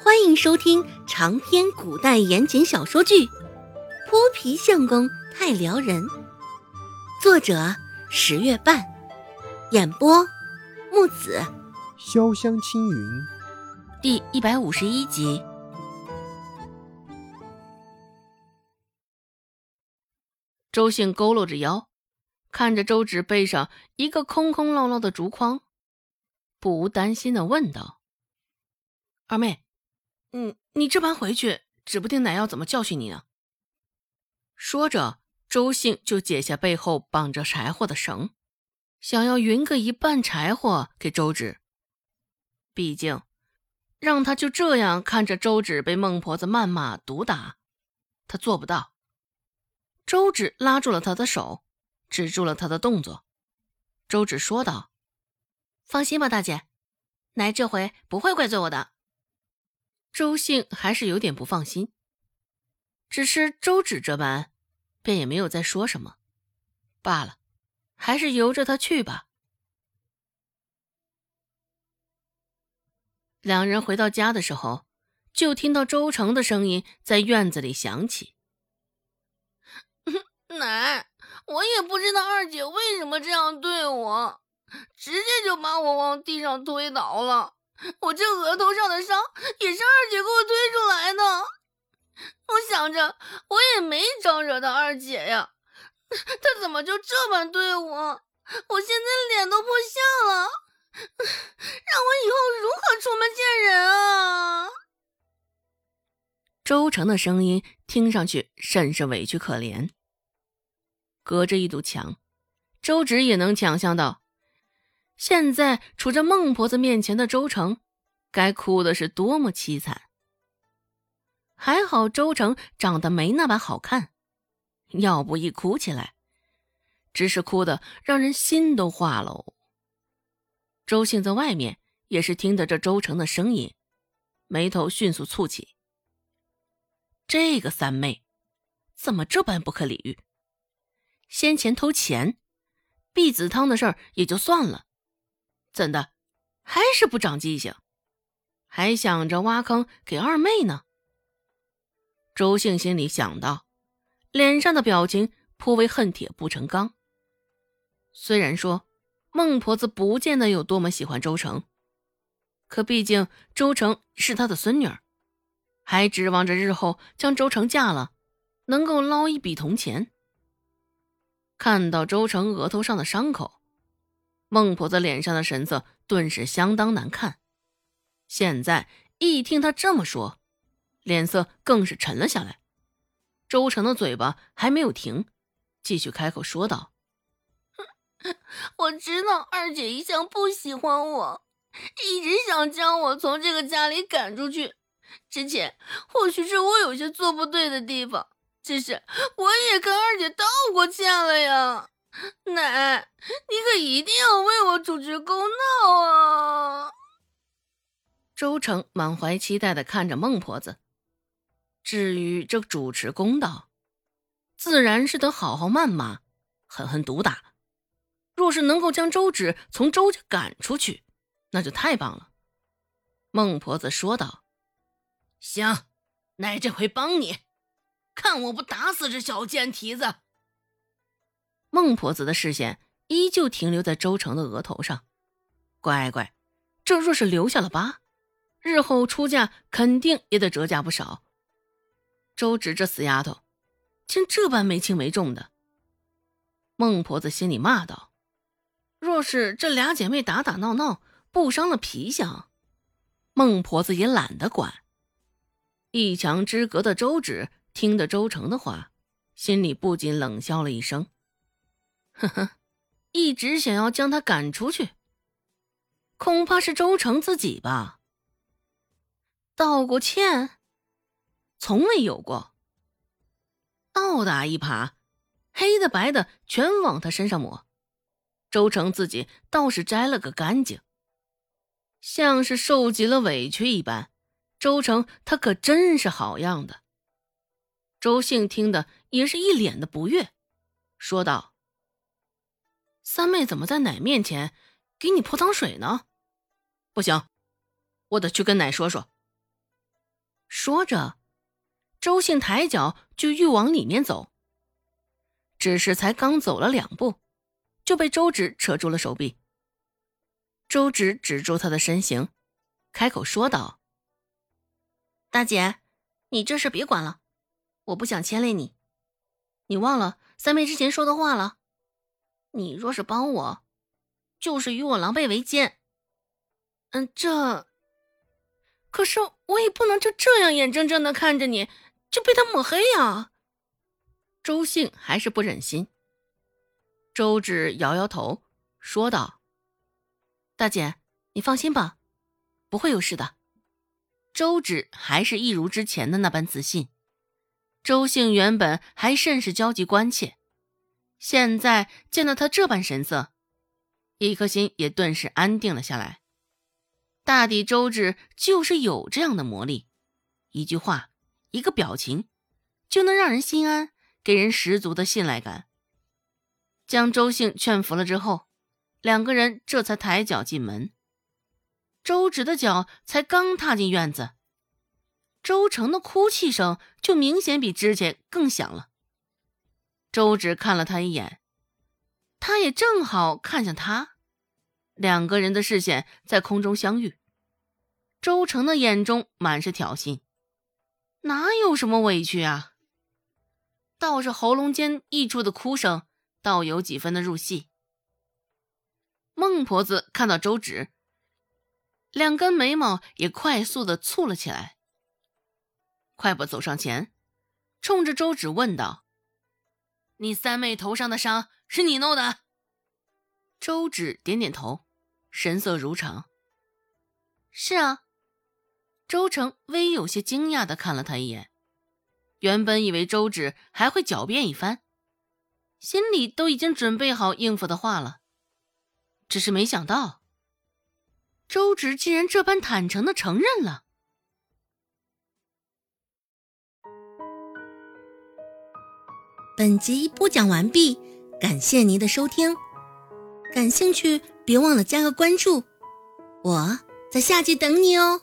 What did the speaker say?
欢迎收听长篇古代言情小说剧《泼皮相公太撩人》，作者十月半，演播木子潇湘青云，第一百五十一集。周信佝偻着腰，看着周芷背上一个空空落落的竹筐，不无担心的问道：“二妹。”嗯，你这般回去，指不定奶要怎么教训你呢。说着，周兴就解下背后绑着柴火的绳，想要匀个一半柴火给周芷。毕竟，让他就这样看着周芷被孟婆子谩骂毒打，他做不到。周芷拉住了他的手，止住了他的动作。周芷说道：“放心吧，大姐，奶这回不会怪罪我的。”周兴还是有点不放心，只是周芷这般，便也没有再说什么。罢了，还是由着他去吧。两人回到家的时候，就听到周成的声音在院子里响起：“奶，我也不知道二姐为什么这样对我，直接就把我往地上推倒了。”我这额头上的伤也是二姐给我推出来的。我想着，我也没招惹到二姐呀，她怎么就这般对我？我现在脸都破相了，让我以后如何出门见人啊？周成的声音听上去甚是委屈可怜。隔着一堵墙，周芷也能想象到。现在处在孟婆子面前的周成，该哭的是多么凄惨。还好周成长得没那般好看，要不一哭起来，只是哭的让人心都化了。周兴在外面也是听得这周成的声音，眉头迅速蹙起。这个三妹，怎么这般不可理喻？先前偷钱，避子汤的事儿也就算了。怎的，还是不长记性，还想着挖坑给二妹呢？周兴心里想到，脸上的表情颇为恨铁不成钢。虽然说孟婆子不见得有多么喜欢周成，可毕竟周成是她的孙女儿，还指望着日后将周成嫁了，能够捞一笔铜钱。看到周成额头上的伤口。孟婆子脸上的神色顿时相当难看，现在一听他这么说，脸色更是沉了下来。周成的嘴巴还没有停，继续开口说道：“我知道二姐一向不喜欢我，一直想将我从这个家里赶出去。之前或许是我有些做不对的地方，只是我也跟二姐道过歉了呀。” 奶，你可一定要为我主持公道啊！周成满怀期待的看着孟婆子。至于这主持公道，自然是得好好谩骂，狠狠毒打。若是能够将周芷从周家赶出去，那就太棒了。孟婆子说道：“行，奶这回帮你，看我不打死这小贱蹄子！”孟婆子的视线依旧停留在周成的额头上，乖乖，这若是留下了疤，日后出嫁肯定也得折价不少。周芷这死丫头，竟这般没轻没重的。孟婆子心里骂道：“若是这俩姐妹打打闹闹，不伤了皮相，孟婆子也懒得管。”一墙之隔的周芷听得周成的话，心里不禁冷笑了一声。呵呵，一直想要将他赶出去，恐怕是周成自己吧。道过歉，从未有过。倒打一耙，黑的白的全往他身上抹。周成自己倒是摘了个干净，像是受极了委屈一般。周成他可真是好样的。周兴听的也是一脸的不悦，说道。三妹怎么在奶面前给你泼脏水呢？不行，我得去跟奶说说。说着，周兴抬脚就欲往里面走。只是才刚走了两步，就被周芷扯住了手臂。周芷止住他的身形，开口说道：“大姐，你这事别管了，我不想牵累你。你忘了三妹之前说的话了？你若是帮我，就是与我狼狈为奸。嗯，这……可是我也不能就这样眼睁睁的看着你就被他抹黑呀。”周兴还是不忍心。周芷摇摇头，说道。大姐，你放心吧，不会有事的。周芷还是一如之前的那般自信。周兴原本还甚是焦急关切，现在见到他这般神色，一颗心也顿时安定了下来。大抵周芷就是有这样的魔力，一句话，一个表情，就能让人心安，给人十足的信赖感。将周兴劝服了之后。两个人这才抬脚进门，周芷的脚才刚踏进院子，周成的哭泣声就明显比之前更响了。周芷看了他一眼，他也正好看向他，两个人的视线在空中相遇。周成的眼中满是挑衅，哪有什么委屈啊？倒是喉咙间溢出的哭声，倒有几分的入戏。孟婆子看到周芷，两根眉毛也快速的蹙了起来，快步走上前，冲着周芷问道：“你三妹头上的伤是你弄的？”周芷点点头，神色如常：“是啊。”周成微有些惊讶的看了他一眼，原本以为周芷还会狡辩一番，心里都已经准备好应付的话了。只是没想到，周芷竟然这般坦诚的承认了。本集播讲完毕，感谢您的收听。感兴趣，别忘了加个关注，我在下集等你哦。